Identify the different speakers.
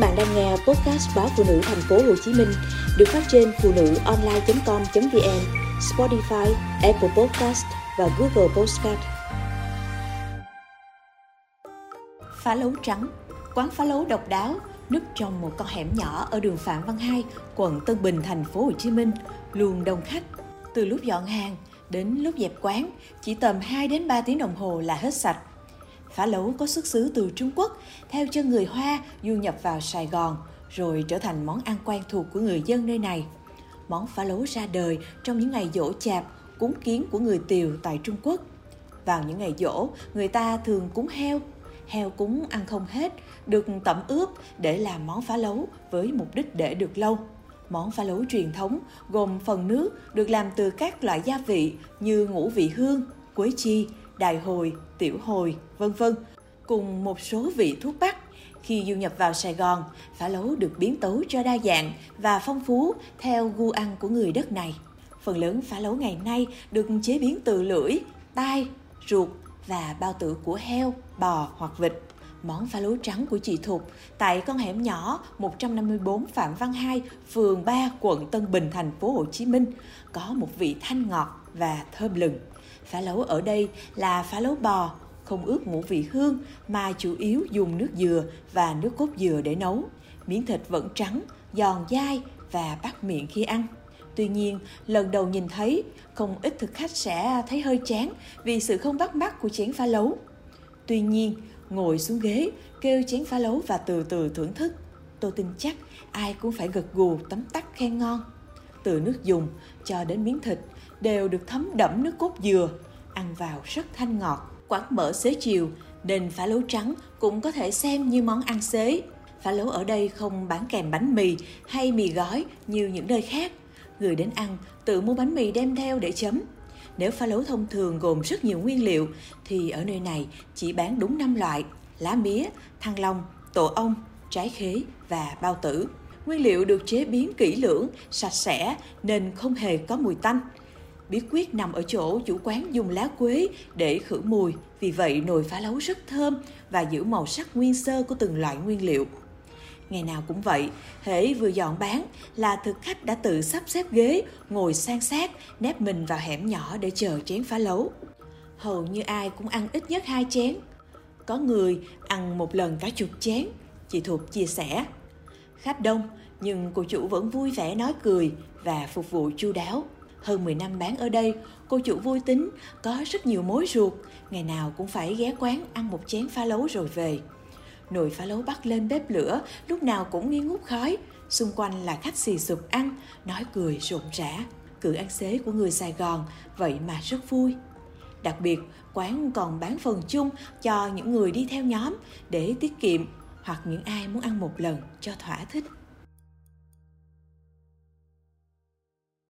Speaker 1: bạn đang nghe podcast báo phụ nữ thành phố Hồ Chí Minh được phát trên phụ nữ online.com.vn, Spotify, Apple Podcast và Google Podcast. Phá lấu trắng, quán phá lấu độc đáo núp trong một con hẻm nhỏ ở đường Phạm Văn Hai, quận Tân Bình, thành phố Hồ Chí Minh, luôn đông khách. Từ lúc dọn hàng đến lúc dẹp quán, chỉ tầm 2 đến 3 tiếng đồng hồ là hết sạch. Phá lấu có xuất xứ từ Trung Quốc, theo chân người Hoa du nhập vào Sài Gòn, rồi trở thành món ăn quen thuộc của người dân nơi này. Món phá lấu ra đời trong những ngày dỗ chạp, cúng kiến của người Tiều tại Trung Quốc. Vào những ngày dỗ, người ta thường cúng heo. Heo cúng ăn không hết, được tẩm ướp để làm món phá lấu với mục đích để được lâu. Món phá lấu truyền thống gồm phần nước được làm từ các loại gia vị như ngũ vị hương, quế chi, đại hồi, tiểu hồi, vân vân, cùng một số vị thuốc bắc. Khi du nhập vào Sài Gòn, phá lấu được biến tấu cho đa dạng và phong phú theo gu ăn của người đất này. Phần lớn phá lấu ngày nay được chế biến từ lưỡi, tai, ruột và bao tử của heo, bò hoặc vịt. Món phá lấu trắng của chị Thục tại con hẻm nhỏ 154 Phạm Văn Hai, phường 3, quận Tân Bình, thành phố Hồ Chí Minh có một vị thanh ngọt và thơm lừng. Phá lấu ở đây là phá lấu bò, không ướp ngũ vị hương mà chủ yếu dùng nước dừa và nước cốt dừa để nấu. Miếng thịt vẫn trắng, giòn dai và bắt miệng khi ăn. Tuy nhiên, lần đầu nhìn thấy, không ít thực khách sẽ thấy hơi chán vì sự không bắt mắt của chén phá lấu. Tuy nhiên, ngồi xuống ghế, kêu chén phá lấu và từ từ thưởng thức. Tôi tin chắc ai cũng phải gật gù tấm tắc khen ngon. Từ nước dùng cho đến miếng thịt đều được thấm đẫm nước cốt dừa, ăn vào rất thanh ngọt. Quán mở xế chiều nên phá lấu trắng cũng có thể xem như món ăn xế. Phá lấu ở đây không bán kèm bánh mì hay mì gói như những nơi khác. Người đến ăn tự mua bánh mì đem theo để chấm. Nếu phá lấu thông thường gồm rất nhiều nguyên liệu thì ở nơi này chỉ bán đúng 5 loại: lá mía, thăng long, tổ ong, trái khế và bao tử. Nguyên liệu được chế biến kỹ lưỡng, sạch sẽ nên không hề có mùi tanh. Bí quyết nằm ở chỗ chủ quán dùng lá quế để khử mùi, vì vậy nồi phá lấu rất thơm và giữ màu sắc nguyên sơ của từng loại nguyên liệu. Ngày nào cũng vậy, hễ vừa dọn bán là thực khách đã tự sắp xếp ghế, ngồi san sát, nép mình vào hẻm nhỏ để chờ chén phá lấu. Hầu như ai cũng ăn ít nhất hai chén. Có người ăn một lần cả chục chén, chị Thục chia sẻ. Khách đông, nhưng cô chủ vẫn vui vẻ nói cười và phục vụ chu đáo. Hơn 10 năm bán ở đây, cô chủ vui tính, có rất nhiều mối ruột, ngày nào cũng phải ghé quán ăn một chén phá lấu rồi về. Nồi phá lấu bắt lên bếp lửa, lúc nào cũng nghi ngút khói, xung quanh là khách xì sụp ăn, nói cười rộn rã. Cử ăn xế của người Sài Gòn, vậy mà rất vui. Đặc biệt, quán còn bán phần chung cho những người đi theo nhóm để tiết kiệm hoặc những ai muốn ăn một lần cho thỏa thích.